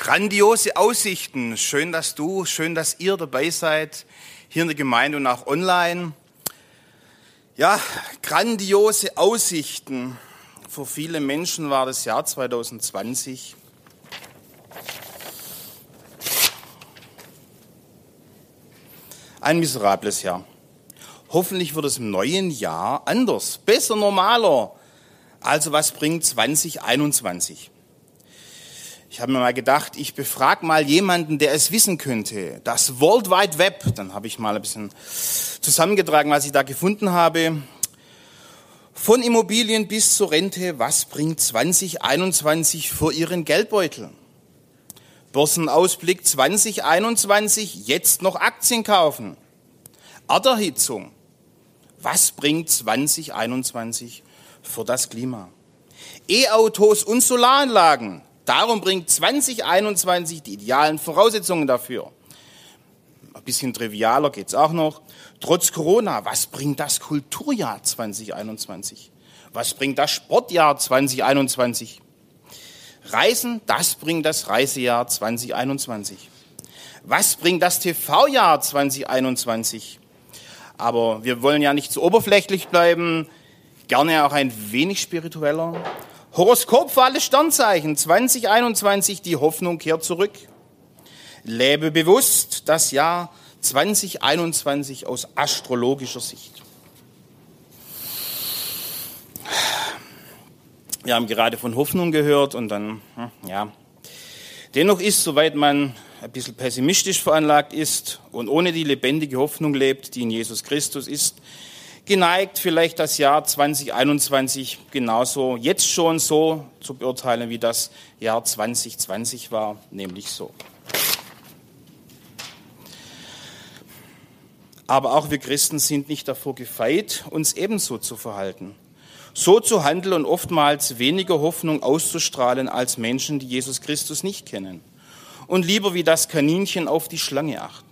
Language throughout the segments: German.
Grandiose Aussichten. Schön, dass du, schön, dass ihr dabei seid, hier in der Gemeinde und auch online. Ja, grandiose Aussichten. Für viele Menschen war das Jahr 2020 ein miserables Jahr. Hoffentlich wird es im neuen Jahr anders, besser, normaler. Also was bringt 2021? Ich habe mir mal gedacht, ich befrage mal jemanden, der es wissen könnte. Das World Wide Web. Dann habe ich mal ein bisschen zusammengetragen, was ich da gefunden habe. Von Immobilien bis zur Rente, was bringt 2021 für Ihren Geldbeutel? Börsenausblick 2021, jetzt noch Aktien kaufen. Erderhitzung. Was bringt 2021 für das Klima? E-Autos und Solaranlagen. Darum bringt 2021 die idealen Voraussetzungen dafür. Ein bisschen trivialer geht's auch noch. Trotz Corona, was bringt das Kulturjahr 2021? Was bringt das Sportjahr 2021? Reisen, das bringt das Reisejahr 2021. Was bringt das TV-Jahr 2021? Aber wir wollen ja nicht zu oberflächlich bleiben, gerne auch ein wenig spiritueller. Horoskop für alle Sternzeichen 2021, die Hoffnung kehrt zurück. Lebe bewusst das Jahr 2021 aus astrologischer Sicht. Wir haben gerade von Hoffnung gehört und dann, hm, ja. Dennoch ist, soweit man ein bisschen pessimistisch veranlagt ist und ohne die lebendige Hoffnung lebt, die in Jesus Christus ist, geneigt, vielleicht das Jahr 2021 genauso jetzt schon so zu beurteilen, wie das Jahr 2020 war, nämlich so. Aber auch wir Christen sind nicht davor gefeit, uns ebenso zu verhalten. So zu handeln und oftmals weniger Hoffnung auszustrahlen als Menschen, die Jesus Christus nicht kennen. Und lieber wie das Kaninchen auf die Schlange achten.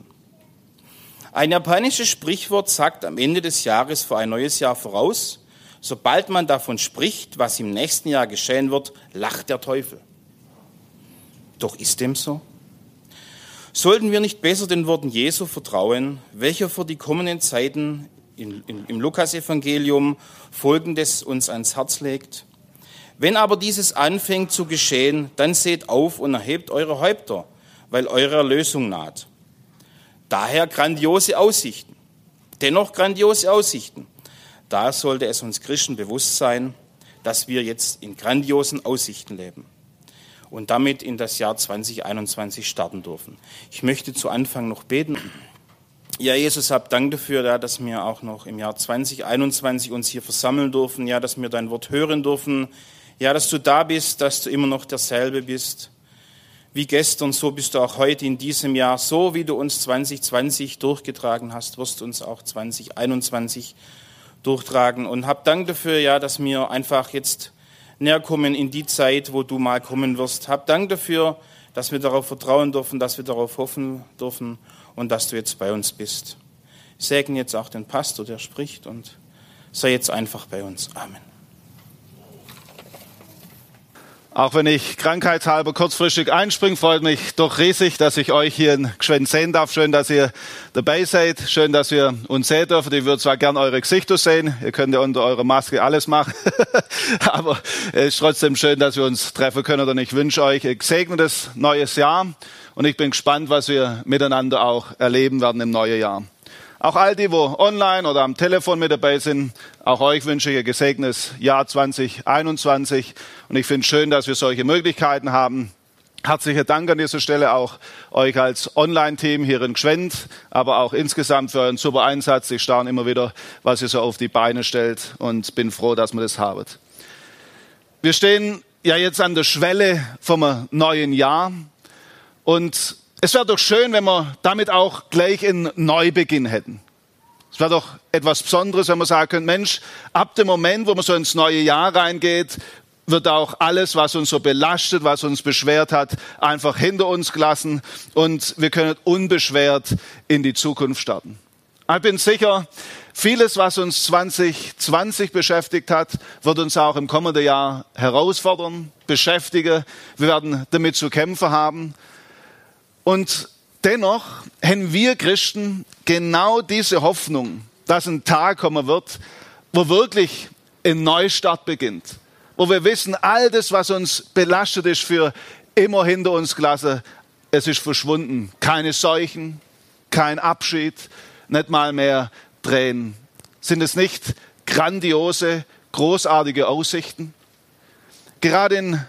Ein japanisches Sprichwort sagt am Ende des Jahres für ein neues Jahr voraus, sobald man davon spricht, was im nächsten Jahr geschehen wird, lacht der Teufel. Doch ist dem so? Sollten wir nicht besser den Worten Jesu vertrauen, welcher für die kommenden Zeiten im, im, im Lukasevangelium Folgendes uns ans Herz legt? Wenn aber dieses anfängt zu geschehen, dann seht auf und erhebt eure Häupter, weil eure Erlösung naht. Daher grandiose Aussichten. Dennoch grandiose Aussichten. Da sollte es uns Christen bewusst sein, dass wir jetzt in grandiosen Aussichten leben und damit in das Jahr 2021 starten dürfen. Ich möchte zu Anfang noch beten. Ja, Jesus, hab Dank dafür, dass wir auch noch im Jahr 2021 uns hier versammeln dürfen, ja, dass wir dein Wort hören dürfen, ja, dass du da bist, dass du immer noch derselbe bist wie gestern, so bist du auch heute in diesem Jahr. So wie du uns 2020 durchgetragen hast, wirst du uns auch 2021 durchtragen. Und hab Dank dafür, ja, dass wir einfach jetzt näher kommen in die Zeit, wo du mal kommen wirst. Hab Dank dafür, dass wir darauf vertrauen dürfen, dass wir darauf hoffen dürfen und dass du jetzt bei uns bist. Segne jetzt auch den Pastor, der spricht und sei jetzt einfach bei uns. Amen. Auch wenn ich krankheitshalber kurzfristig einspringe, freut mich doch riesig, dass ich euch hier in Gschwend sehen darf. Schön, dass ihr dabei seid. Schön, dass wir uns sehen dürfen. Ich würde zwar gern eure Gesichter sehen. Ihr könnt ja unter eurer Maske alles machen. Aber es ist trotzdem schön, dass wir uns treffen können. Und ich wünsche euch ein gesegnetes neues Jahr. Und ich bin gespannt, was wir miteinander auch erleben werden im neuen Jahr. Auch all die, wo online oder am Telefon mit dabei sind, auch euch wünsche ich ein gesegnetes Jahr 2021. Und ich finde es schön, dass wir solche Möglichkeiten haben. Herzlichen Dank an dieser Stelle auch euch als Online-Team hier in Gschwend, aber auch insgesamt für euren super Einsatz. Ich staune immer wieder, was ihr so auf die Beine stellt und bin froh, dass wir das haben. Wir stehen ja jetzt an der Schwelle vom neuen Jahr und es wäre doch schön, wenn wir damit auch gleich einen Neubeginn hätten. Es wäre doch etwas Besonderes, wenn man sagen könnte, Mensch, ab dem Moment, wo man so ins neue Jahr reingeht, wird auch alles, was uns so belastet, was uns beschwert hat, einfach hinter uns gelassen und wir können unbeschwert in die Zukunft starten. Ich bin sicher, vieles, was uns 2020 beschäftigt hat, wird uns auch im kommenden Jahr herausfordern, beschäftigen. Wir werden damit zu kämpfen haben. Und dennoch haben wir Christen genau diese Hoffnung, dass ein Tag kommen wird, wo wirklich ein Neustart beginnt. Wo wir wissen, all das, was uns belastet ist, für immer hinter uns gelassen, es ist verschwunden. Keine Seuchen, kein Abschied, nicht mal mehr Tränen. Sind es nicht grandiose, großartige Aussichten? Gerade in,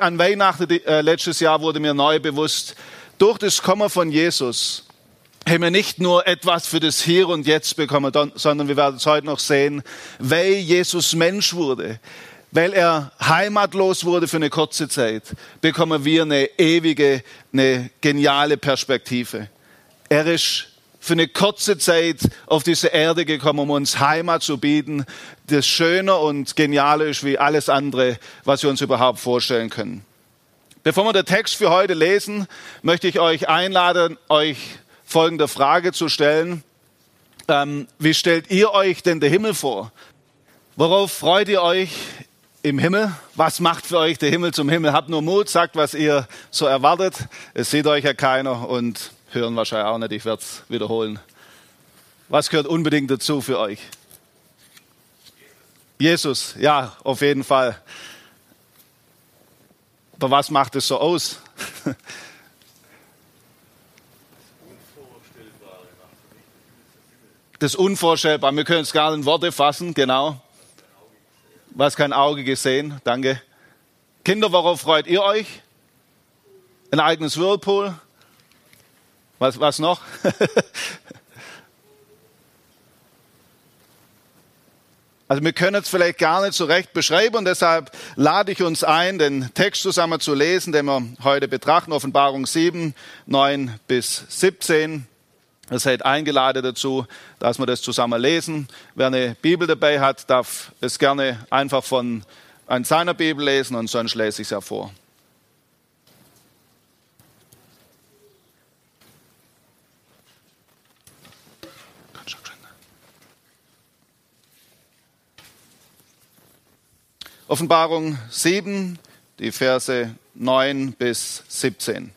an Weihnachten äh, letztes Jahr wurde mir neu bewusst, durch das Kommen von Jesus haben wir nicht nur etwas für das Hier und Jetzt bekommen, sondern wir werden es heute noch sehen, weil Jesus Mensch wurde, weil er heimatlos wurde für eine kurze Zeit, bekommen wir eine ewige, eine geniale Perspektive. Er ist für eine kurze Zeit auf diese Erde gekommen, um uns Heimat zu bieten, das schöner und genialer ist wie alles andere, was wir uns überhaupt vorstellen können. Bevor wir den Text für heute lesen, möchte ich euch einladen, euch folgende Frage zu stellen. Ähm, wie stellt ihr euch denn den Himmel vor? Worauf freut ihr euch im Himmel? Was macht für euch der Himmel zum Himmel? Habt nur Mut, sagt, was ihr so erwartet. Es sieht euch ja keiner und hören wahrscheinlich auch nicht. Ich werde es wiederholen. Was gehört unbedingt dazu für euch? Jesus, ja, auf jeden Fall. Aber was macht es so aus? Das Unvorstellbare. Wir können es gar nicht in Worte fassen, genau. Was kein Auge gesehen, danke. Kinder, worauf freut ihr euch? Ein eigenes Whirlpool? Was, was noch? Also wir können es vielleicht gar nicht so recht beschreiben und deshalb lade ich uns ein, den Text zusammen zu lesen, den wir heute betrachten, Offenbarung 7, 9 bis 17. Ihr seid eingeladen dazu, dass wir das zusammen lesen. Wer eine Bibel dabei hat, darf es gerne einfach von an seiner Bibel lesen und sonst lese ich es ja vor. Offenbarung 7, die Verse 9 bis 17.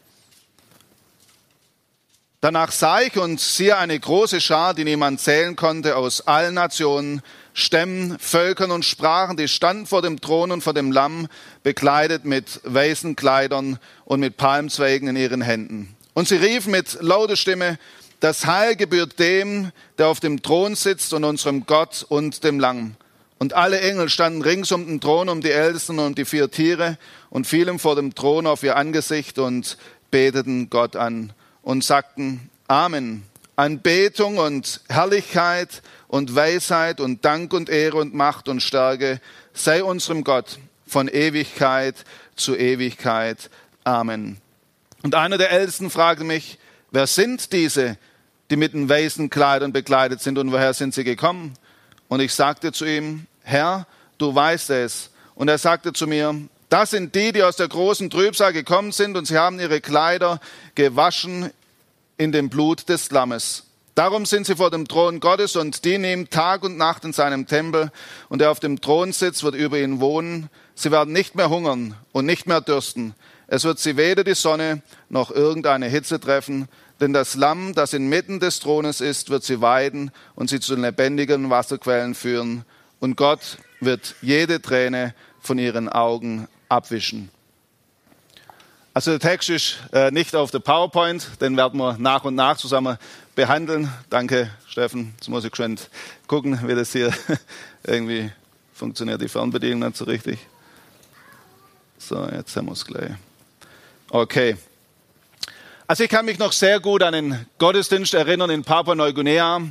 Danach sah ich und siehe eine große Schar, die niemand zählen konnte, aus allen Nationen, Stämmen, Völkern und Sprachen, die standen vor dem Thron und vor dem Lamm, bekleidet mit weißen Kleidern und mit Palmzweigen in ihren Händen. Und sie riefen mit lauter Stimme, das Heil gebührt dem, der auf dem Thron sitzt und unserem Gott und dem Lamm. Und alle Engel standen rings um den Thron, um die Ältesten und die vier Tiere und fielen vor dem Thron auf ihr Angesicht und beteten Gott an und sagten Amen. Anbetung und Herrlichkeit und Weisheit und Dank und Ehre und Macht und Stärke sei unserem Gott von Ewigkeit zu Ewigkeit. Amen. Und einer der Ältesten fragte mich, wer sind diese, die mit den weißen Kleidern bekleidet sind und woher sind sie gekommen? Und ich sagte zu ihm, Herr, du weißt es. Und er sagte zu mir, das sind die, die aus der großen Trübsal gekommen sind und sie haben ihre Kleider gewaschen in dem Blut des Lammes. Darum sind sie vor dem Thron Gottes und die nehmen Tag und Nacht in seinem Tempel und der auf dem Thron sitzt, wird über ihnen wohnen. Sie werden nicht mehr hungern und nicht mehr dürsten. Es wird sie weder die Sonne noch irgendeine Hitze treffen, denn das Lamm, das inmitten des Thrones ist, wird sie weiden und sie zu lebendigen Wasserquellen führen und Gott wird jede Träne von ihren Augen abwischen. Also der Text ist äh, nicht auf der PowerPoint, den werden wir nach und nach zusammen behandeln. Danke, Steffen. Jetzt muss ich schon gucken, wie das hier irgendwie funktioniert. Die Fernbedienung nicht so richtig. So, jetzt haben wir es gleich. Okay. Also ich kann mich noch sehr gut an den Gottesdienst erinnern in Papua-Neuguinea.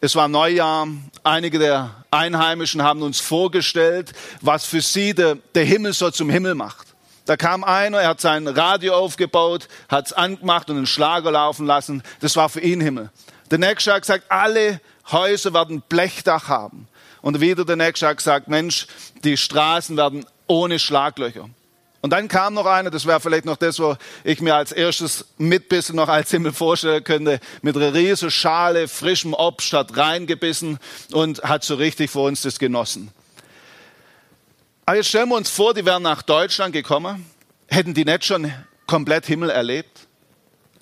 Es war Neujahr. Einige der Einheimischen haben uns vorgestellt, was für sie der, der Himmel so zum Himmel macht. Da kam einer, er hat sein Radio aufgebaut, hat es angemacht und einen Schlager laufen lassen. Das war für ihn Himmel. Der nächste hat gesagt, alle Häuser werden Blechdach haben. Und wieder der nächste hat gesagt, Mensch, die Straßen werden ohne Schlaglöcher. Und dann kam noch einer, das wäre vielleicht noch das, wo ich mir als erstes mit bisschen noch als Himmel vorstellen könnte, mit einer riesen Schale frischem Obst hat reingebissen und hat so richtig vor uns das genossen. Aber jetzt stellen wir uns vor, die wären nach Deutschland gekommen, hätten die nicht schon komplett Himmel erlebt?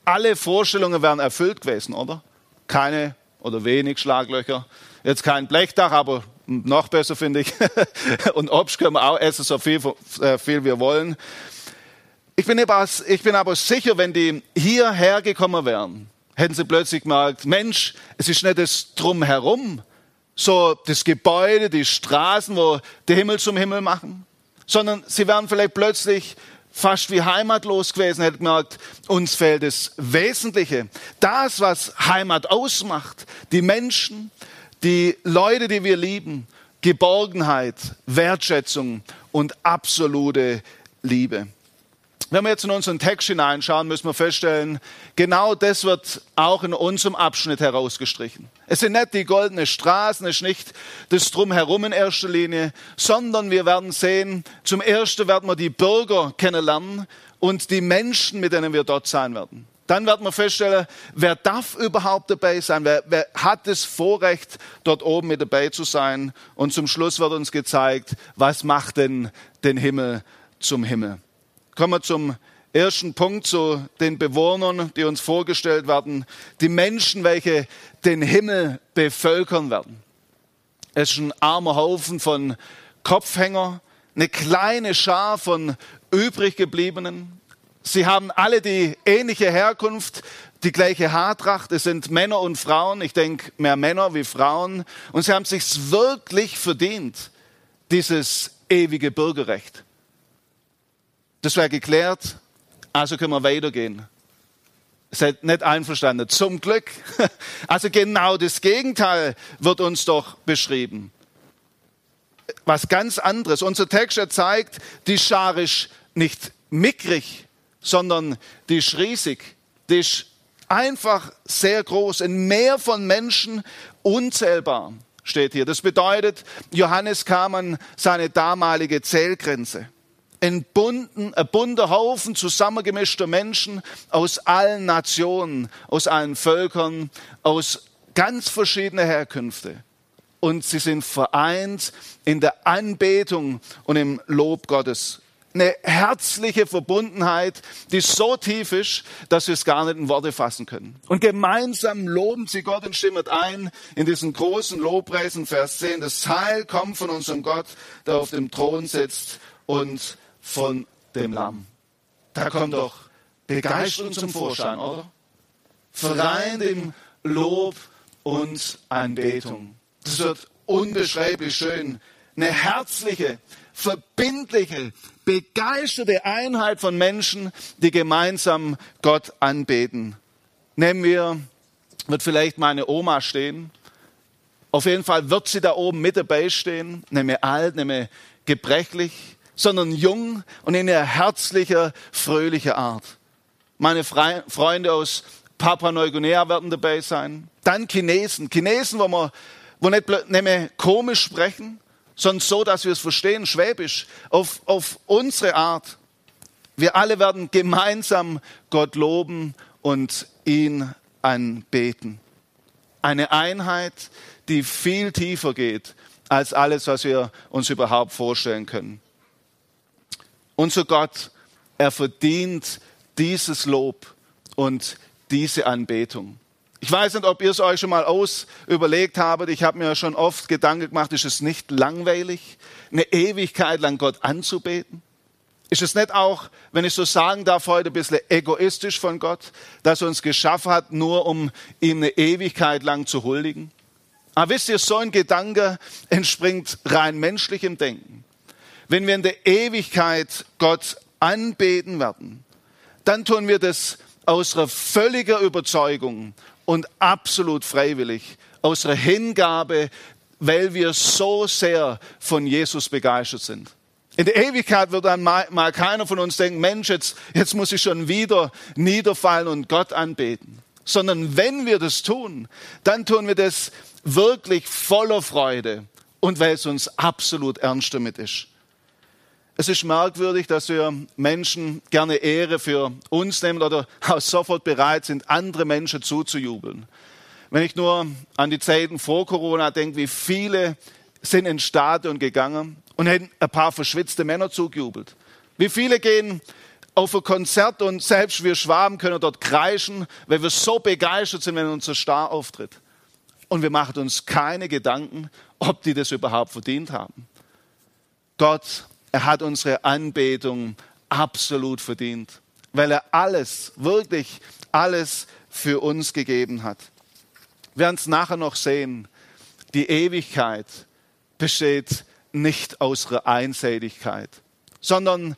Alle Vorstellungen wären erfüllt gewesen, oder? Keine oder wenig Schlaglöcher. Jetzt kein Blechdach, aber noch besser finde ich. Und Obst können wir auch essen, so viel, äh, viel wir wollen. Ich bin, aber, ich bin aber sicher, wenn die hierher gekommen wären, hätten sie plötzlich gemerkt, Mensch, es ist nicht das Drumherum, so das Gebäude, die Straßen, wo die Himmel zum Himmel machen, sondern sie wären vielleicht plötzlich fast wie heimatlos gewesen, hätten gemerkt, uns fehlt das Wesentliche. Das, was Heimat ausmacht, die Menschen, die Leute, die wir lieben, Geborgenheit, Wertschätzung und absolute Liebe. Wenn wir jetzt in unseren Text hineinschauen, müssen wir feststellen, genau das wird auch in unserem Abschnitt herausgestrichen. Es sind nicht die goldenen Straßen, es ist nicht das Drumherum in erster Linie, sondern wir werden sehen, zum Ersten werden wir die Bürger kennenlernen und die Menschen, mit denen wir dort sein werden. Dann werden wir feststellen, wer darf überhaupt dabei sein? Wer, wer, hat das Vorrecht, dort oben mit dabei zu sein? Und zum Schluss wird uns gezeigt, was macht denn den Himmel zum Himmel? Kommen wir zum ersten Punkt, zu den Bewohnern, die uns vorgestellt werden. Die Menschen, welche den Himmel bevölkern werden. Es ist ein armer Haufen von Kopfhänger, eine kleine Schar von übrig gebliebenen, Sie haben alle die ähnliche Herkunft, die gleiche Haartracht. Es sind Männer und Frauen. Ich denke mehr Männer wie Frauen. Und sie haben sich wirklich verdient, dieses ewige Bürgerrecht. Das wäre geklärt. Also können wir weitergehen. Seid nicht einverstanden. Zum Glück. Also genau das Gegenteil wird uns doch beschrieben. Was ganz anderes. Unser Text zeigt, die Schar ist nicht mickrig, sondern die ist riesig. Die ist einfach sehr groß. Ein Meer von Menschen, unzählbar, steht hier. Das bedeutet, Johannes kam an seine damalige Zählgrenze. Ein, bunten, ein bunter Haufen zusammengemischter Menschen aus allen Nationen, aus allen Völkern, aus ganz verschiedenen Herkünften. Und sie sind vereint in der Anbetung und im Lob Gottes eine herzliche Verbundenheit, die so tief ist, dass wir es gar nicht in Worte fassen können. Und gemeinsam loben sie Gott und stimmen ein in diesen großen Lobpreis in Vers 10. Das Heil kommt von unserem Gott, der auf dem Thron sitzt und von dem Lamm. Da kommt doch Begeisterung zum Vorschein, oder? Vereint im Lob und Anbetung. Das wird unbeschreiblich schön. Eine herzliche, verbindliche, begeisterte Einheit von Menschen, die gemeinsam Gott anbeten. Nehmen wir, wird vielleicht meine Oma stehen. Auf jeden Fall wird sie da oben mit dabei stehen, mehr alt, mehr gebrechlich, sondern jung und in einer herzlicher, fröhlicher Art. Meine Fre Freunde aus Papua Neuguinea werden dabei sein. Dann Chinesen. Chinesen, wo wir wo nicht, nicht komisch sprechen, sondern so, dass wir es verstehen, schwäbisch, auf, auf unsere Art. Wir alle werden gemeinsam Gott loben und ihn anbeten. Eine Einheit, die viel tiefer geht als alles, was wir uns überhaupt vorstellen können. Unser Gott, er verdient dieses Lob und diese Anbetung. Ich weiß nicht, ob ihr es euch schon mal aus überlegt habt. Ich habe mir schon oft Gedanken gemacht, ist es nicht langweilig, eine Ewigkeit lang Gott anzubeten? Ist es nicht auch, wenn ich so sagen darf, heute ein bisschen egoistisch von Gott, dass er uns geschaffen hat, nur um ihm eine Ewigkeit lang zu huldigen? Aber wisst ihr, so ein Gedanke entspringt rein menschlichem Denken. Wenn wir in der Ewigkeit Gott anbeten werden, dann tun wir das aus einer völliger Überzeugung und absolut freiwillig, aus einer Hingabe, weil wir so sehr von Jesus begeistert sind. In der Ewigkeit wird dann mal, mal keiner von uns denken, Mensch, jetzt, jetzt muss ich schon wieder niederfallen und Gott anbeten. Sondern wenn wir das tun, dann tun wir das wirklich voller Freude und weil es uns absolut ernst damit ist. Es ist merkwürdig, dass wir Menschen gerne Ehre für uns nehmen oder auch sofort bereit sind, andere Menschen zuzujubeln. Wenn ich nur an die Zeiten vor Corona denke, wie viele sind ins Stadion gegangen und hätten ein paar verschwitzte Männer zugejubelt. Wie viele gehen auf ein Konzert und selbst wir Schwaben können dort kreischen, weil wir so begeistert sind, wenn unser Star auftritt. Und wir machen uns keine Gedanken, ob die das überhaupt verdient haben. Gott, er hat unsere Anbetung absolut verdient, weil er alles, wirklich alles für uns gegeben hat. Wir werden es nachher noch sehen. Die Ewigkeit besteht nicht aus ihrer Einseitigkeit, sondern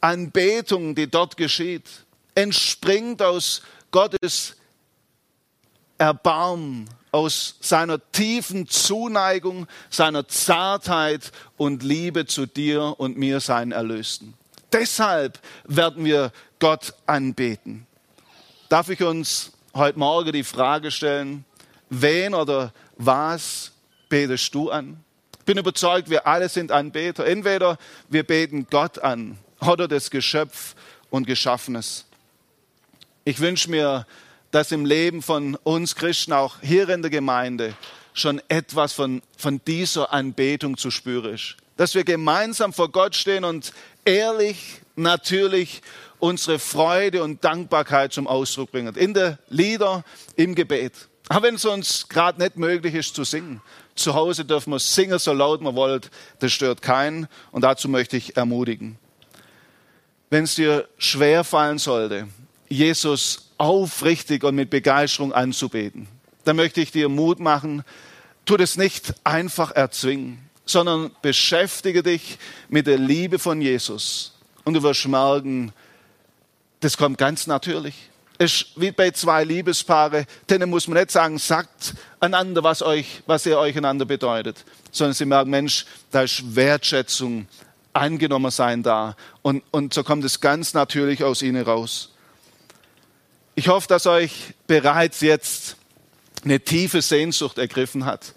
Anbetung, die dort geschieht, entspringt aus Gottes Erbarmen, aus seiner tiefen Zuneigung, seiner Zartheit und Liebe zu dir und mir, seinen Erlösten. Deshalb werden wir Gott anbeten. Darf ich uns heute Morgen die Frage stellen, wen oder was betest du an? Ich bin überzeugt, wir alle sind Anbeter. Entweder wir beten Gott an oder das Geschöpf und Geschaffenes. Ich wünsche mir, dass im Leben von uns Christen, auch hier in der Gemeinde, schon etwas von, von dieser Anbetung zu spüren ist. Dass wir gemeinsam vor Gott stehen und ehrlich, natürlich unsere Freude und Dankbarkeit zum Ausdruck bringen. In der Lieder, im Gebet. Aber wenn es uns gerade nicht möglich ist zu singen, zu Hause dürfen wir singen, so laut man wollt, das stört keinen und dazu möchte ich ermutigen. Wenn es dir schwer fallen sollte, Jesus aufrichtig und mit Begeisterung anzubeten, dann möchte ich dir Mut machen, tu das nicht einfach erzwingen, sondern beschäftige dich mit der Liebe von Jesus. Und du wirst merken, das kommt ganz natürlich. Ist wie bei zwei Liebespaare, denen muss man nicht sagen, sagt einander, was, euch, was ihr euch einander bedeutet, sondern sie merken, Mensch, da ist Wertschätzung, angenommen sein da. Und, und so kommt es ganz natürlich aus ihnen raus. Ich hoffe, dass euch bereits jetzt eine tiefe Sehnsucht ergriffen hat,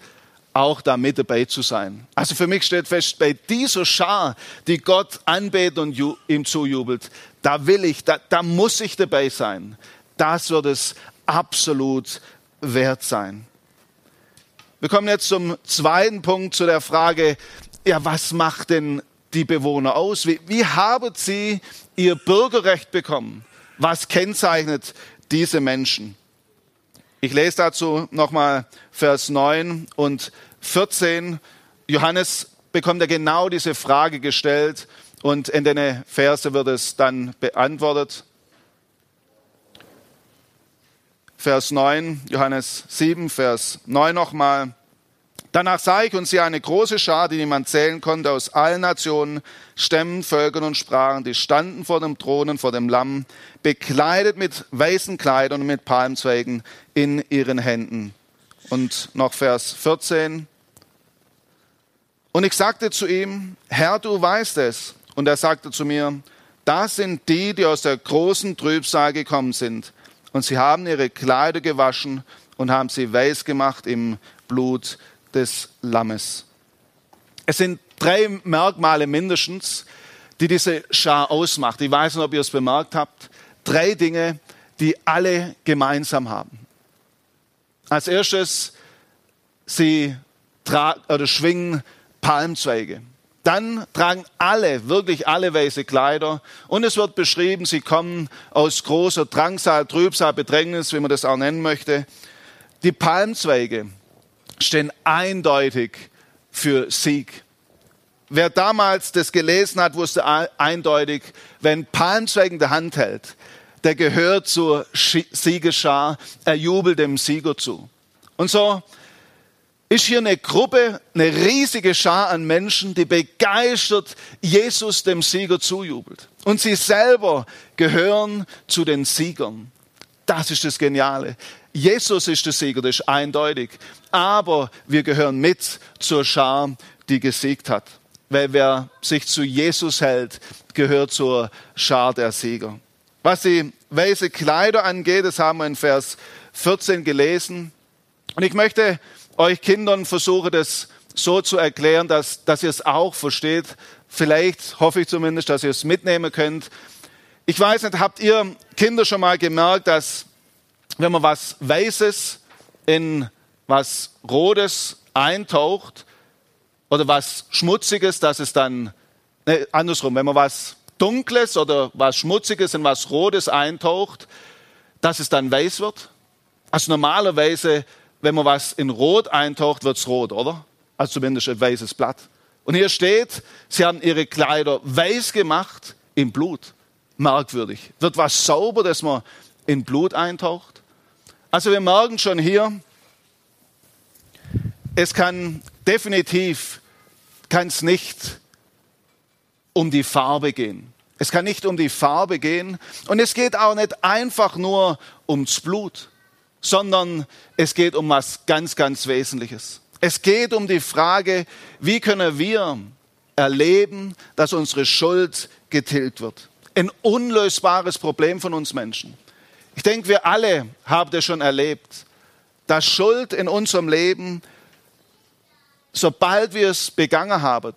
auch da mit dabei zu sein. Also für mich steht fest, bei dieser Schar, die Gott anbetet und ihm zujubelt, da will ich, da, da muss ich dabei sein. Das wird es absolut wert sein. Wir kommen jetzt zum zweiten Punkt, zu der Frage, ja, was macht denn die Bewohner aus? Wie, wie haben sie ihr Bürgerrecht bekommen? Was kennzeichnet diese Menschen? Ich lese dazu nochmal Vers 9 und 14. Johannes bekommt ja genau diese Frage gestellt und in den Verse wird es dann beantwortet. Vers 9, Johannes 7, Vers 9 nochmal. Danach sah ich und sie eine große Schar, die niemand zählen konnte, aus allen Nationen, Stämmen, Völkern und Sprachen, die standen vor dem Thron und vor dem Lamm, bekleidet mit weißen Kleidern und mit Palmzweigen in ihren Händen. Und noch Vers 14. Und ich sagte zu ihm, Herr, du weißt es. Und er sagte zu mir, das sind die, die aus der großen Trübsal gekommen sind. Und sie haben ihre Kleider gewaschen und haben sie weiß gemacht im Blut des Lammes. Es sind drei Merkmale mindestens, die diese Schar ausmacht. Ich weiß nicht, ob ihr es bemerkt habt. Drei Dinge, die alle gemeinsam haben. Als erstes, sie oder schwingen Palmzweige. Dann tragen alle, wirklich alle weiße Kleider. Und es wird beschrieben, sie kommen aus großer Drangsal, Trübsal, Bedrängnis, wie man das auch nennen möchte. Die Palmzweige stehen eindeutig für Sieg. Wer damals das gelesen hat, wusste eindeutig, wenn Palmzweig in der Hand hält, der gehört zur Siegesschar, er jubelt dem Sieger zu. Und so ist hier eine Gruppe, eine riesige Schar an Menschen, die begeistert Jesus dem Sieger zujubelt. Und sie selber gehören zu den Siegern. Das ist das Geniale. Jesus ist der Sieger, das ist eindeutig. Aber wir gehören mit zur Schar, die gesiegt hat. Weil wer sich zu Jesus hält, gehört zur Schar der Sieger. Was die weiße Kleider angeht, das haben wir in Vers 14 gelesen. Und ich möchte euch Kindern versuche das so zu erklären, dass, dass ihr es auch versteht, Vielleicht hoffe ich zumindest, dass ihr es mitnehmen könnt. Ich weiß nicht, habt ihr Kinder schon mal gemerkt, dass wenn man was Weißes in was Rotes eintaucht oder was Schmutziges, dass es dann, ne, andersrum, wenn man was Dunkles oder was Schmutziges in was Rotes eintaucht, dass es dann weiß wird? Also normalerweise, wenn man was in Rot eintaucht, wird es rot, oder? Also zumindest ein weißes Blatt. Und hier steht, sie haben ihre Kleider weiß gemacht im Blut. Merkwürdig. Wird was sauber, dass man in Blut eintaucht? Also wir merken schon hier, es kann definitiv, kann nicht um die Farbe gehen. Es kann nicht um die Farbe gehen und es geht auch nicht einfach nur ums Blut, sondern es geht um was ganz, ganz Wesentliches. Es geht um die Frage, wie können wir erleben, dass unsere Schuld getilgt wird. Ein unlösbares Problem von uns Menschen. Ich denke, wir alle haben das schon erlebt, dass Schuld in unserem Leben, sobald wir es begangen haben,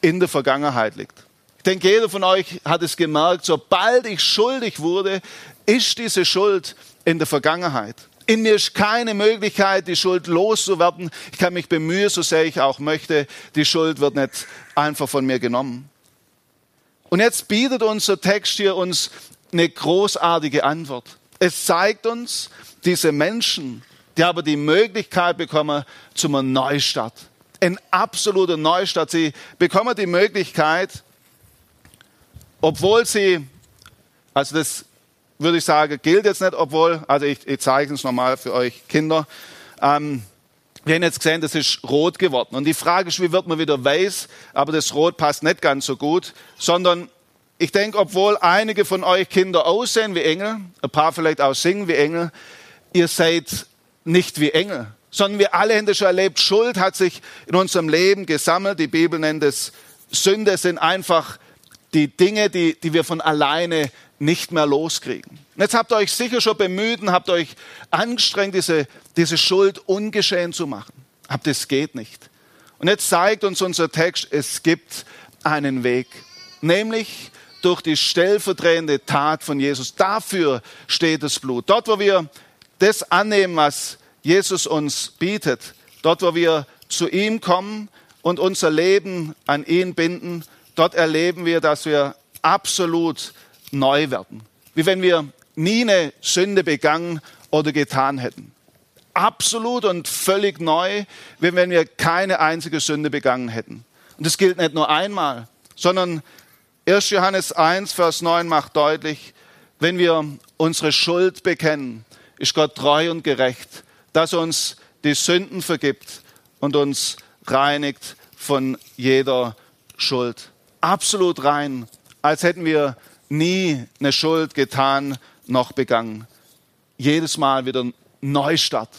in der Vergangenheit liegt. Ich denke, jeder von euch hat es gemerkt, sobald ich schuldig wurde, ist diese Schuld in der Vergangenheit. In mir ist keine Möglichkeit, die Schuld loszuwerden. Ich kann mich bemühen, so sehr ich auch möchte. Die Schuld wird nicht einfach von mir genommen. Und jetzt bietet unser Text hier uns eine großartige Antwort. Es zeigt uns, diese Menschen, die haben die Möglichkeit bekommen zum Neustart. Ein absoluter Neustart. Sie bekommen die Möglichkeit, obwohl sie, also das würde ich sagen, gilt jetzt nicht, obwohl, also ich, ich zeige es nochmal für euch Kinder. Ähm, wir haben jetzt gesehen, das ist rot geworden. Und die Frage ist, wie wird man wieder weiß? Aber das Rot passt nicht ganz so gut, sondern ich denke, obwohl einige von euch Kinder aussehen wie Engel, ein paar vielleicht auch singen wie Engel, ihr seid nicht wie Engel, sondern wir alle haben das schon erlebt. Schuld hat sich in unserem Leben gesammelt. Die Bibel nennt es Sünde, sind einfach die Dinge, die, die wir von alleine nicht mehr loskriegen. Und jetzt habt ihr euch sicher schon bemüht und habt euch angestrengt, diese, diese Schuld ungeschehen zu machen. Aber das geht nicht. Und jetzt zeigt uns unser Text, es gibt einen Weg. Nämlich durch die stellvertretende Tat von Jesus. Dafür steht das Blut. Dort, wo wir das annehmen, was Jesus uns bietet, dort, wo wir zu ihm kommen und unser Leben an ihn binden, dort erleben wir, dass wir absolut neu werden. Wie wenn wir nie eine Sünde begangen oder getan hätten. Absolut und völlig neu, wie wenn wir keine einzige Sünde begangen hätten. Und das gilt nicht nur einmal, sondern 1. Johannes 1, Vers 9 macht deutlich, wenn wir unsere Schuld bekennen, ist Gott treu und gerecht, dass uns die Sünden vergibt und uns reinigt von jeder Schuld. Absolut rein, als hätten wir nie eine Schuld getan noch begangen. Jedes Mal wieder Neustart.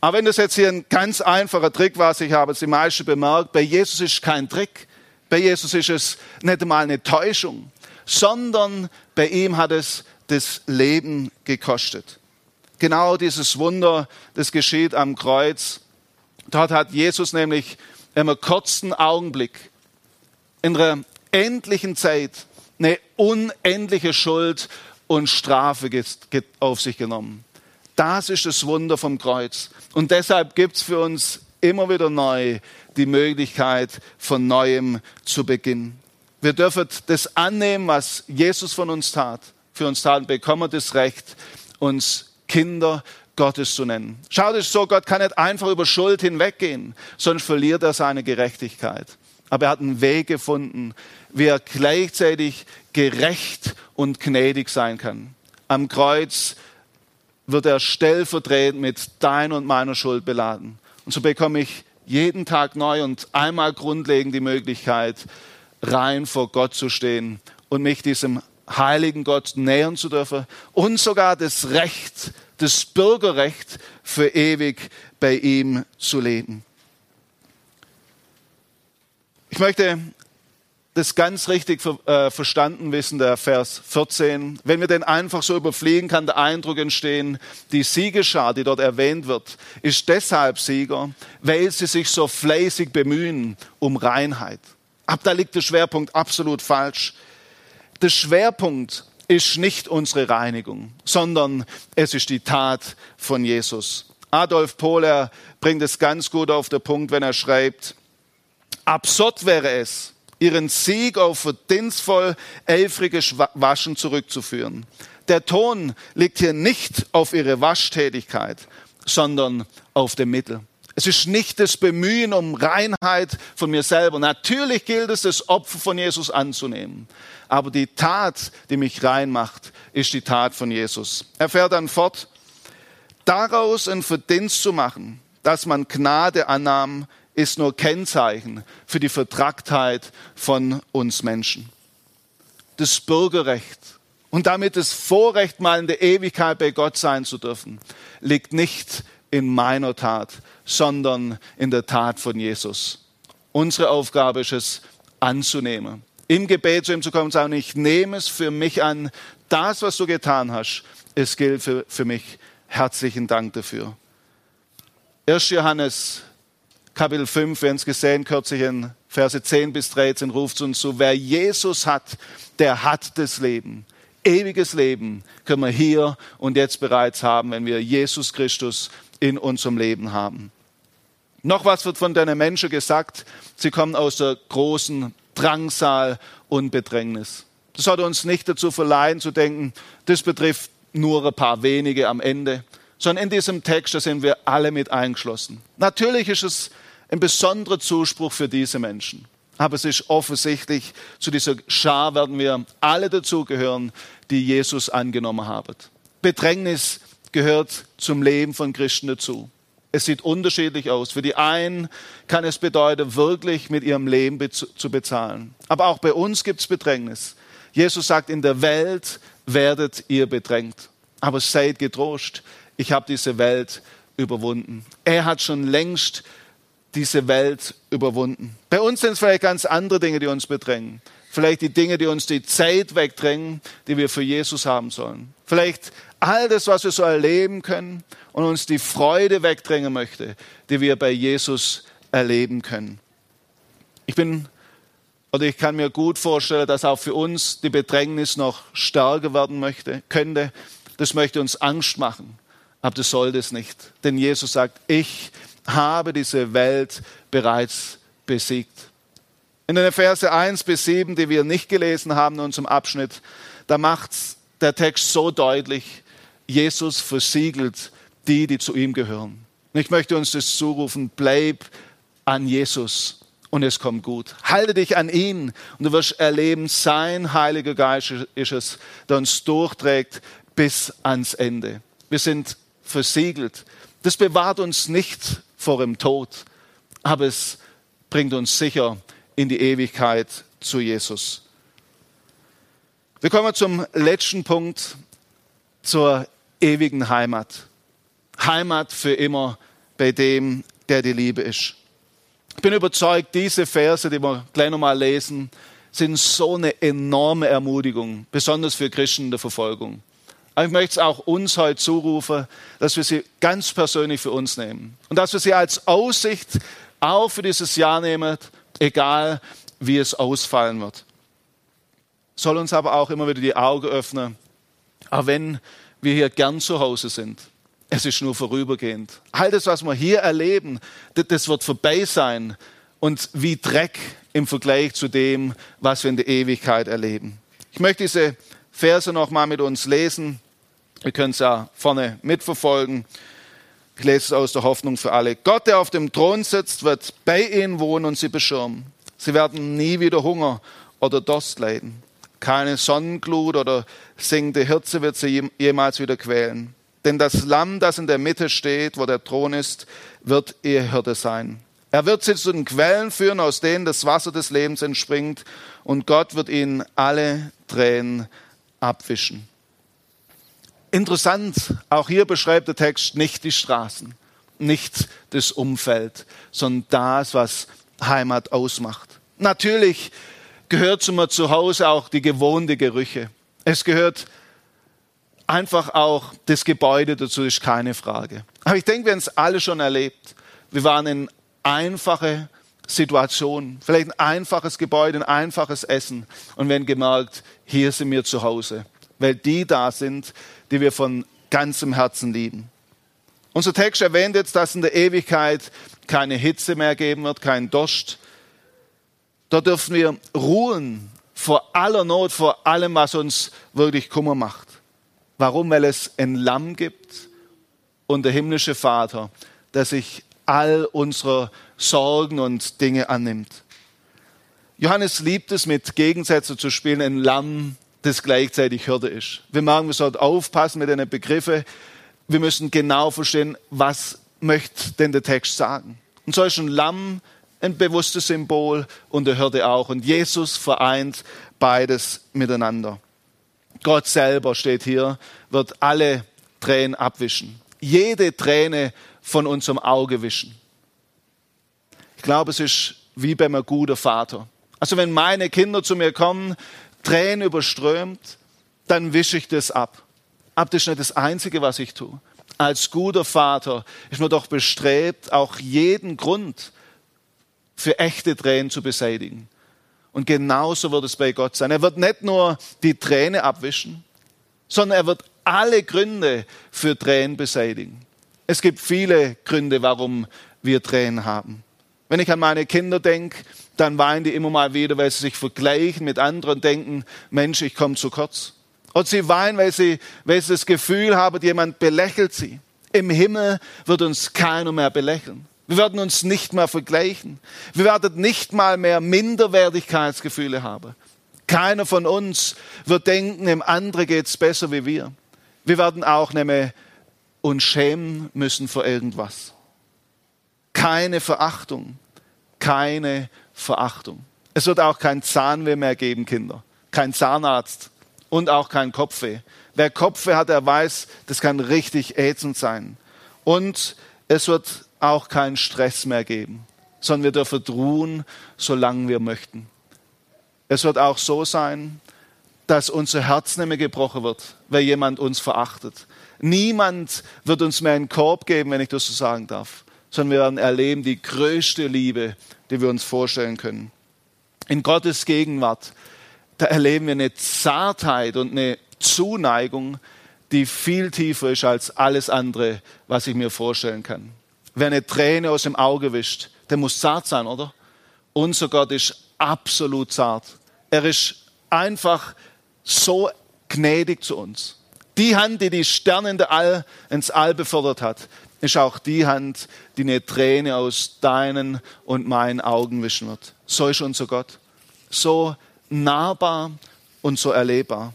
Aber wenn das jetzt hier ein ganz einfacher Trick war, ich habe es die meisten bemerkt, bei Jesus ist kein Trick. Bei Jesus ist es nicht einmal eine Täuschung, sondern bei ihm hat es das Leben gekostet. Genau dieses Wunder, das geschieht am Kreuz. Dort hat Jesus nämlich einem kurzen Augenblick, in einer endlichen Zeit, eine unendliche Schuld und Strafe auf sich genommen. Das ist das Wunder vom Kreuz. Und deshalb gibt es für uns immer wieder neu die Möglichkeit, von neuem zu beginnen. Wir dürfen das annehmen, was Jesus von uns tat, für uns tat, und bekommen das Recht, uns Kinder Gottes zu nennen. Schaut es so, Gott kann nicht einfach über Schuld hinweggehen, sonst verliert er seine Gerechtigkeit. Aber er hat einen Weg gefunden, wie er gleichzeitig gerecht und gnädig sein kann. Am Kreuz wird er stellvertretend mit deiner und meiner Schuld beladen. Und so bekomme ich jeden Tag neu und einmal grundlegend die Möglichkeit, rein vor Gott zu stehen und mich diesem heiligen Gott nähern zu dürfen und sogar das Recht, das Bürgerrecht für ewig bei ihm zu leben. Ich möchte das ganz richtig äh, verstanden wissen, der Vers 14. Wenn wir den einfach so überfliegen, kann der Eindruck entstehen, die Siegerschar, die dort erwähnt wird, ist deshalb Sieger, weil sie sich so fleißig bemühen um Reinheit. Aber da liegt der Schwerpunkt absolut falsch. Der Schwerpunkt ist nicht unsere Reinigung, sondern es ist die Tat von Jesus. Adolf Pohler bringt es ganz gut auf den Punkt, wenn er schreibt, absurd wäre es, ihren Sieg auf verdienstvoll eifriges Waschen zurückzuführen. Der Ton liegt hier nicht auf ihre Waschtätigkeit, sondern auf dem Mittel. Es ist nicht das Bemühen um Reinheit von mir selber. Natürlich gilt es, das Opfer von Jesus anzunehmen. Aber die Tat, die mich rein macht, ist die Tat von Jesus. Er fährt dann fort, daraus ein Verdienst zu machen, dass man Gnade annahm, ist nur Kennzeichen für die Vertracktheit von uns Menschen. Das Bürgerrecht und damit das Vorrecht, mal in der Ewigkeit bei Gott sein zu dürfen, liegt nicht in meiner Tat, sondern in der Tat von Jesus. Unsere Aufgabe ist es, anzunehmen. Im Gebet zu ihm zu kommen und sagen, ich nehme es für mich an, das, was du getan hast, es gilt für, für mich. Herzlichen Dank dafür. 1. Johannes Kapitel 5, wir haben es gesehen, kürzlich in Verse 10 bis 13 ruft uns zu, wer Jesus hat, der hat das Leben. Ewiges Leben können wir hier und jetzt bereits haben, wenn wir Jesus Christus in unserem Leben haben. Noch was wird von deinen Menschen gesagt. Sie kommen aus der großen Drangsal und Bedrängnis. Das hat uns nicht dazu verleihen zu denken, das betrifft nur ein paar wenige am Ende, sondern in diesem Text, da sind wir alle mit eingeschlossen. Natürlich ist es ein besonderer Zuspruch für diese Menschen. Aber es ist offensichtlich, zu dieser Schar werden wir alle dazugehören, die Jesus angenommen haben. Bedrängnis gehört zum Leben von Christen dazu. Es sieht unterschiedlich aus. Für die einen kann es bedeuten, wirklich mit ihrem Leben zu bezahlen. Aber auch bei uns gibt es Bedrängnis. Jesus sagt, in der Welt werdet ihr bedrängt. Aber seid getrost, ich habe diese Welt überwunden. Er hat schon längst diese Welt überwunden. Bei uns sind es vielleicht ganz andere Dinge, die uns bedrängen. Vielleicht die Dinge, die uns die Zeit wegdrängen, die wir für Jesus haben sollen. Vielleicht all das, was wir so erleben können und uns die Freude wegdrängen möchte, die wir bei Jesus erleben können. Ich bin oder ich kann mir gut vorstellen, dass auch für uns die Bedrängnis noch stärker werden möchte, könnte. Das möchte uns Angst machen, aber das soll das nicht. Denn Jesus sagt, ich habe diese Welt bereits besiegt. In den Verse 1 bis 7, die wir nicht gelesen haben in unserem Abschnitt, da macht der Text so deutlich, Jesus versiegelt die, die zu ihm gehören. Und ich möchte uns das zurufen, bleib an Jesus und es kommt gut. Halte dich an ihn und du wirst erleben, sein Heiliger Geist ist es, der uns durchträgt bis ans Ende. Wir sind versiegelt. Das bewahrt uns nicht vor dem Tod, aber es bringt uns sicher in die Ewigkeit zu Jesus. Wir kommen zum letzten Punkt, zur ewigen Heimat. Heimat für immer bei dem, der die Liebe ist. Ich bin überzeugt, diese Verse, die wir gleich nochmal lesen, sind so eine enorme Ermutigung, besonders für Christen in der Verfolgung. Aber ich möchte es auch uns heute zurufen, dass wir sie ganz persönlich für uns nehmen. Und dass wir sie als Aussicht auch für dieses Jahr nehmen, egal wie es ausfallen wird. Soll uns aber auch immer wieder die Augen öffnen, auch wenn wir hier gern zu Hause sind. Es ist nur vorübergehend. All das, was wir hier erleben, das wird vorbei sein und wie Dreck im Vergleich zu dem, was wir in der Ewigkeit erleben. Ich möchte diese Verse noch mal mit uns lesen. Wir können es ja vorne mitverfolgen. Ich lese es aus der Hoffnung für alle. Gott, der auf dem Thron sitzt, wird bei ihnen wohnen und sie beschirmen. Sie werden nie wieder Hunger oder Durst leiden. Keine Sonnenglut oder singende Hirze wird sie jemals wieder quälen. Denn das Lamm, das in der Mitte steht, wo der Thron ist, wird ihr Hirte sein. Er wird sie zu den Quellen führen, aus denen das Wasser des Lebens entspringt, und Gott wird ihnen alle Tränen abwischen. Interessant, auch hier beschreibt der Text nicht die Straßen, nicht das Umfeld, sondern das, was Heimat ausmacht. Natürlich gehört zu mir zu Hause auch die gewohnte Gerüche. Es gehört einfach auch das Gebäude dazu, ist keine Frage. Aber ich denke, wir haben es alle schon erlebt. Wir waren in einfache, Situation, vielleicht ein einfaches Gebäude, ein einfaches Essen und werden gemerkt, hier sind wir zu Hause, weil die da sind, die wir von ganzem Herzen lieben. Unser Text erwähnt jetzt, dass in der Ewigkeit keine Hitze mehr geben wird, kein Durst. Da dürfen wir ruhen vor aller Not, vor allem, was uns wirklich Kummer macht. Warum? Weil es ein Lamm gibt und der himmlische Vater, der sich all unserer Sorgen und Dinge annimmt. Johannes liebt es, mit Gegensätzen zu spielen, ein Lamm, das gleichzeitig Hürde ist. Wir machen, wir sollten aufpassen mit den Begriffen. Wir müssen genau verstehen, was möchte denn der Text sagen. Und so ist ein Lamm ein bewusstes Symbol und der Hürde auch. Und Jesus vereint beides miteinander. Gott selber steht hier, wird alle Tränen abwischen. Jede Träne von unserem Auge wischen. Ich glaube, es ist wie bei einem guten Vater. Also wenn meine Kinder zu mir kommen, Tränen überströmt, dann wische ich das ab. Aber das ist nicht das Einzige, was ich tue. Als guter Vater ist man doch bestrebt, auch jeden Grund für echte Tränen zu beseitigen. Und genauso wird es bei Gott sein. Er wird nicht nur die Träne abwischen, sondern er wird alle Gründe für Tränen beseitigen. Es gibt viele Gründe, warum wir Tränen haben. Wenn ich an meine Kinder denke, dann weinen die immer mal wieder, weil sie sich vergleichen mit anderen und denken, Mensch, ich komme zu kurz. Und sie weinen, weil sie, weil sie das Gefühl haben, jemand belächelt sie. Im Himmel wird uns keiner mehr belächeln. Wir werden uns nicht mehr vergleichen. Wir werden nicht mal mehr Minderwertigkeitsgefühle haben. Keiner von uns wird denken, dem anderen geht es besser wie wir. Wir werden auch nämlich uns schämen müssen vor irgendwas. Keine Verachtung. Keine Verachtung. Es wird auch kein Zahnweh mehr geben, Kinder. Kein Zahnarzt und auch kein Kopfweh. Wer Kopfweh hat, der weiß, das kann richtig ätzend sein. Und es wird auch keinen Stress mehr geben, sondern wir dürfen ruhen, solange wir möchten. Es wird auch so sein, dass unser Herz nicht mehr gebrochen wird, weil jemand uns verachtet. Niemand wird uns mehr einen Korb geben, wenn ich das so sagen darf, sondern wir werden erleben die größte Liebe, die wir uns vorstellen können. In Gottes Gegenwart, da erleben wir eine Zartheit und eine Zuneigung, die viel tiefer ist als alles andere, was ich mir vorstellen kann. Wer eine Träne aus dem Auge wischt, der muss zart sein, oder? Unser Gott ist absolut zart. Er ist einfach so gnädig zu uns. Die Hand, die die Sterne in All, ins All befördert hat, ist auch die Hand, die eine Träne aus deinen und meinen Augen wischen wird. So ist unser Gott. So nahbar und so erlebbar.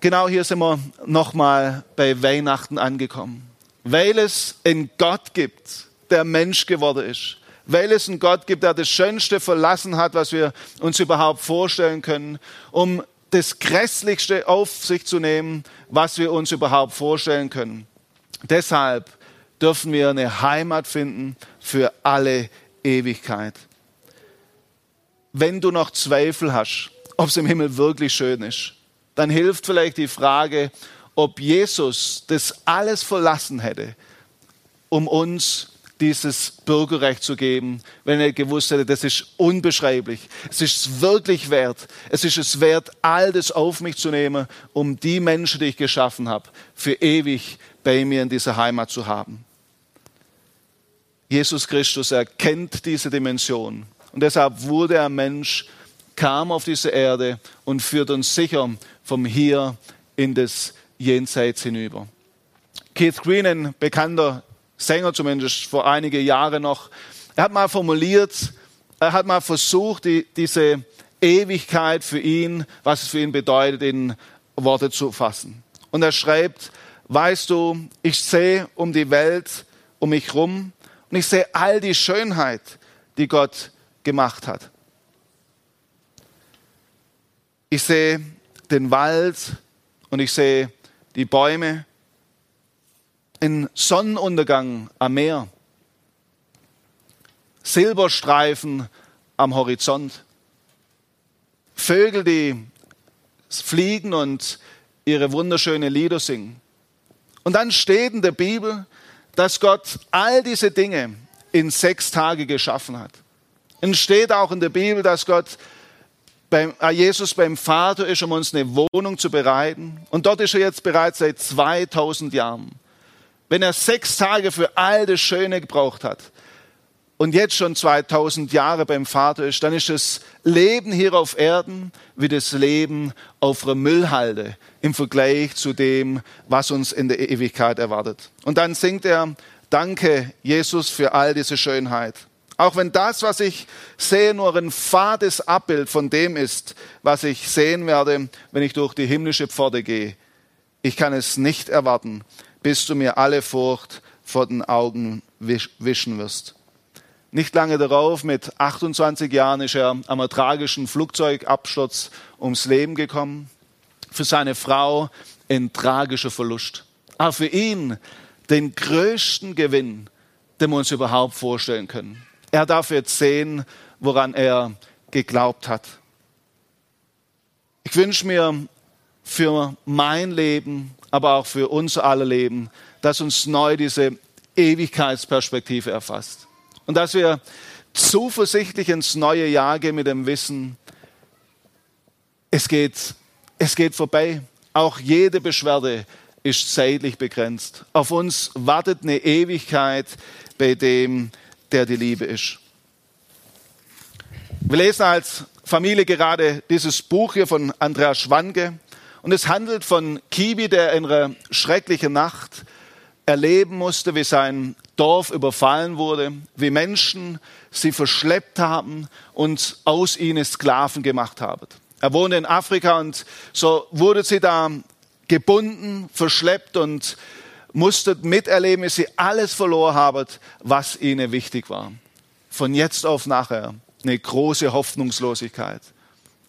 Genau hier sind wir nochmal bei Weihnachten angekommen weil es einen Gott gibt, der Mensch geworden ist. Weil es einen Gott gibt, der das Schönste verlassen hat, was wir uns überhaupt vorstellen können, um das Grässlichste auf sich zu nehmen, was wir uns überhaupt vorstellen können. Deshalb dürfen wir eine Heimat finden für alle Ewigkeit. Wenn du noch Zweifel hast, ob es im Himmel wirklich schön ist, dann hilft vielleicht die Frage, ob Jesus das alles verlassen hätte, um uns dieses Bürgerrecht zu geben, wenn er gewusst hätte, das ist unbeschreiblich. Es ist wirklich wert. Es ist es wert, all das auf mich zu nehmen, um die Menschen, die ich geschaffen habe, für ewig bei mir in dieser Heimat zu haben. Jesus Christus erkennt diese Dimension und deshalb wurde er Mensch, kam auf diese Erde und führt uns sicher vom Hier in das jenseits hinüber. Keith Green, ein bekannter Sänger zumindest vor einige Jahre noch, er hat mal formuliert, er hat mal versucht, die, diese Ewigkeit für ihn, was es für ihn bedeutet, in Worte zu fassen. Und er schreibt, weißt du, ich sehe um die Welt um mich rum und ich sehe all die Schönheit, die Gott gemacht hat. Ich sehe den Wald und ich sehe die Bäume, ein Sonnenuntergang am Meer, Silberstreifen am Horizont, Vögel, die fliegen und ihre wunderschönen Lieder singen. Und dann steht in der Bibel, dass Gott all diese Dinge in sechs Tage geschaffen hat. Es steht auch in der Bibel, dass Gott beim, äh, Jesus beim Vater ist, um uns eine Wohnung zu bereiten. Und dort ist er jetzt bereits seit 2000 Jahren. Wenn er sechs Tage für all das Schöne gebraucht hat und jetzt schon 2000 Jahre beim Vater ist, dann ist das Leben hier auf Erden wie das Leben auf einer Müllhalde im Vergleich zu dem, was uns in der Ewigkeit erwartet. Und dann singt er, danke Jesus für all diese Schönheit. Auch wenn das, was ich sehe, nur ein fades Abbild von dem ist, was ich sehen werde, wenn ich durch die himmlische Pforte gehe. Ich kann es nicht erwarten, bis du mir alle Furcht vor den Augen wischen wirst. Nicht lange darauf, mit 28 Jahren, ist er am tragischen Flugzeugabsturz ums Leben gekommen. Für seine Frau ein tragischer Verlust. Aber für ihn den größten Gewinn, den wir uns überhaupt vorstellen können. Er darf jetzt sehen, woran er geglaubt hat. Ich wünsche mir für mein Leben, aber auch für unser aller Leben, dass uns neu diese Ewigkeitsperspektive erfasst. Und dass wir zuversichtlich ins neue Jahr gehen mit dem Wissen, es geht, es geht vorbei. Auch jede Beschwerde ist zeitlich begrenzt. Auf uns wartet eine Ewigkeit bei dem, der die Liebe ist. Wir lesen als Familie gerade dieses Buch hier von Andreas Schwanke und es handelt von Kibi, der in einer schrecklichen Nacht erleben musste, wie sein Dorf überfallen wurde, wie Menschen sie verschleppt haben und aus ihnen Sklaven gemacht haben. Er wohnte in Afrika und so wurde sie da gebunden, verschleppt und musstet miterleben, wie sie alles verloren haben, was ihnen wichtig war. Von jetzt auf nachher eine große Hoffnungslosigkeit.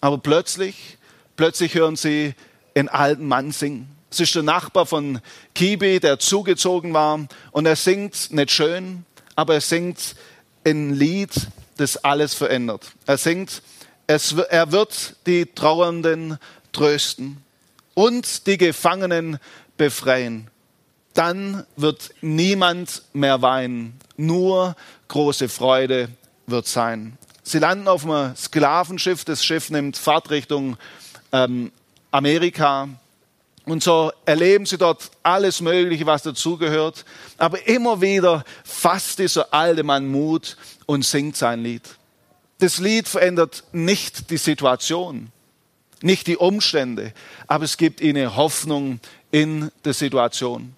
Aber plötzlich, plötzlich hören sie einen alten Mann singen. Es ist der Nachbar von Kibi, der zugezogen war. Und er singt nicht schön, aber er singt ein Lied, das alles verändert. Er singt, es, er wird die Trauernden trösten und die Gefangenen befreien dann wird niemand mehr weinen, nur große Freude wird sein. Sie landen auf einem Sklavenschiff, das Schiff nimmt Fahrt Richtung ähm, Amerika. Und so erleben sie dort alles Mögliche, was dazugehört. Aber immer wieder fasst dieser alte Mann Mut und singt sein Lied. Das Lied verändert nicht die Situation, nicht die Umstände, aber es gibt ihnen Hoffnung in der Situation.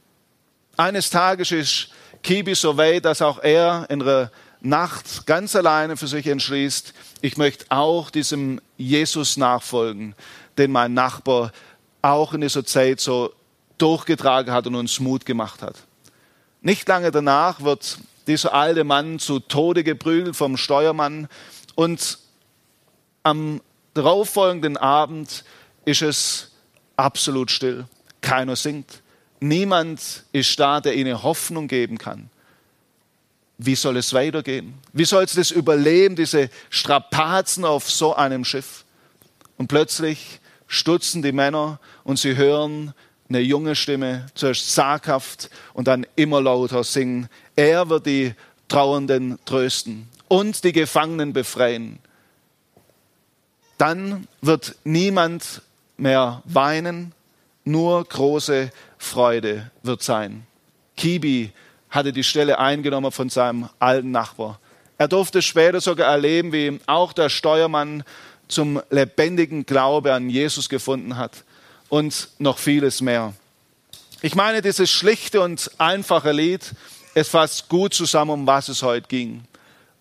Eines Tages ist Kibi so weit, dass auch er in der Nacht ganz alleine für sich entschließt, ich möchte auch diesem Jesus nachfolgen, den mein Nachbar auch in dieser Zeit so durchgetragen hat und uns Mut gemacht hat. Nicht lange danach wird dieser alte Mann zu Tode geprügelt vom Steuermann und am darauffolgenden Abend ist es absolut still. Keiner singt. Niemand ist da, der ihnen Hoffnung geben kann. Wie soll es weitergehen? Wie soll es das überleben, diese Strapazen auf so einem Schiff? Und plötzlich stutzen die Männer und sie hören eine junge Stimme, zuerst zaghaft und dann immer lauter singen. Er wird die Trauernden trösten und die Gefangenen befreien. Dann wird niemand mehr weinen, nur große Freude wird sein. Kibi hatte die Stelle eingenommen von seinem alten Nachbar. Er durfte später sogar erleben, wie auch der Steuermann zum lebendigen Glaube an Jesus gefunden hat und noch vieles mehr. Ich meine, dieses schlichte und einfache Lied, es fasst gut zusammen, um was es heute ging.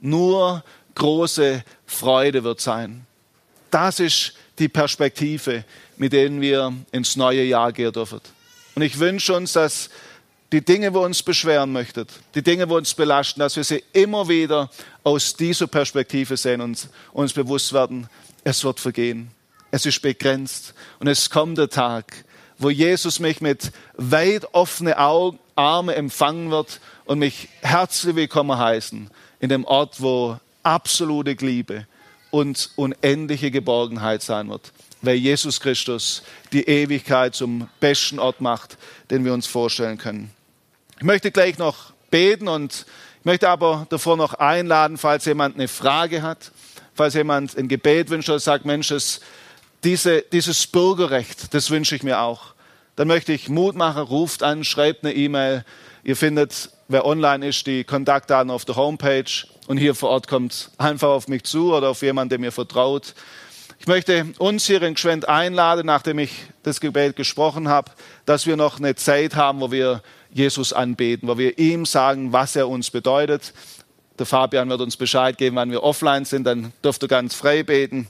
Nur große Freude wird sein. Das ist die Perspektive, mit denen wir ins neue Jahr gehen dürfen. Und ich wünsche uns, dass die Dinge, wo uns beschweren möchtet, die Dinge, wo uns belasten, dass wir sie immer wieder aus dieser Perspektive sehen und uns bewusst werden, es wird vergehen. Es ist begrenzt. Und es kommt der Tag, wo Jesus mich mit weit offenen Augen, Arme empfangen wird und mich herzlich willkommen heißen in dem Ort, wo absolute Liebe und unendliche Geborgenheit sein wird weil Jesus Christus die Ewigkeit zum besten Ort macht, den wir uns vorstellen können. Ich möchte gleich noch beten und möchte aber davor noch einladen, falls jemand eine Frage hat, falls jemand ein Gebet wünscht oder sagt, Mensch, das, diese, dieses Bürgerrecht, das wünsche ich mir auch. Dann möchte ich Mut machen, ruft an, schreibt eine E-Mail. Ihr findet, wer online ist, die Kontaktdaten auf der Homepage. Und hier vor Ort kommt einfach auf mich zu oder auf jemanden, der mir vertraut. Ich möchte uns hier in Gschwend einladen, nachdem ich das Gebet gesprochen habe, dass wir noch eine Zeit haben, wo wir Jesus anbeten, wo wir ihm sagen, was er uns bedeutet. Der Fabian wird uns Bescheid geben, wann wir offline sind, dann dürft ihr ganz frei beten.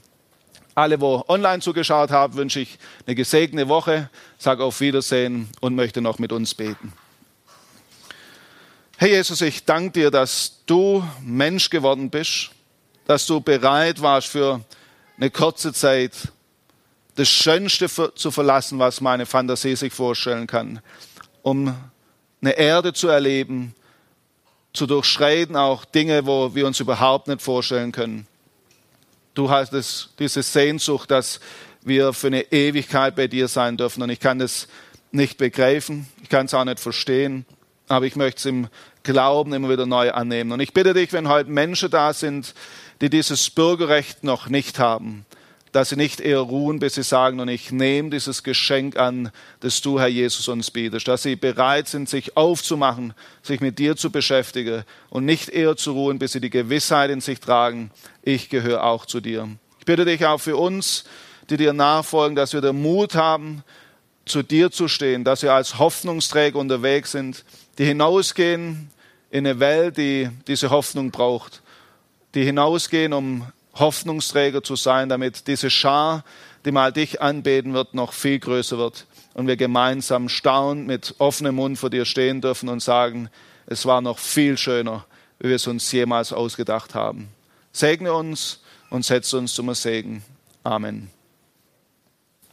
Alle, wo online zugeschaut haben, wünsche ich eine gesegnete Woche, sage auf Wiedersehen und möchte noch mit uns beten. Herr Jesus, ich danke dir, dass du Mensch geworden bist, dass du bereit warst für eine kurze Zeit das Schönste zu verlassen, was meine Fantasie sich vorstellen kann, um eine Erde zu erleben, zu durchschreiten, auch Dinge, wo wir uns überhaupt nicht vorstellen können. Du hast es, diese Sehnsucht, dass wir für eine Ewigkeit bei dir sein dürfen. Und ich kann das nicht begreifen, ich kann es auch nicht verstehen, aber ich möchte es im Glauben immer wieder neu annehmen. Und ich bitte dich, wenn heute Menschen da sind, die dieses Bürgerrecht noch nicht haben, dass sie nicht eher ruhen, bis sie sagen, und ich nehme dieses Geschenk an, das du, Herr Jesus, uns bietest, dass sie bereit sind, sich aufzumachen, sich mit dir zu beschäftigen und nicht eher zu ruhen, bis sie die Gewissheit in sich tragen, ich gehöre auch zu dir. Ich bitte dich auch für uns, die dir nachfolgen, dass wir den Mut haben, zu dir zu stehen, dass wir als Hoffnungsträger unterwegs sind, die hinausgehen in eine Welt, die diese Hoffnung braucht, die hinausgehen, um Hoffnungsträger zu sein, damit diese Schar, die mal dich anbeten wird, noch viel größer wird und wir gemeinsam staunend mit offenem Mund vor dir stehen dürfen und sagen, es war noch viel schöner, wie wir es uns jemals ausgedacht haben. Segne uns und setze uns zum Segen. Amen.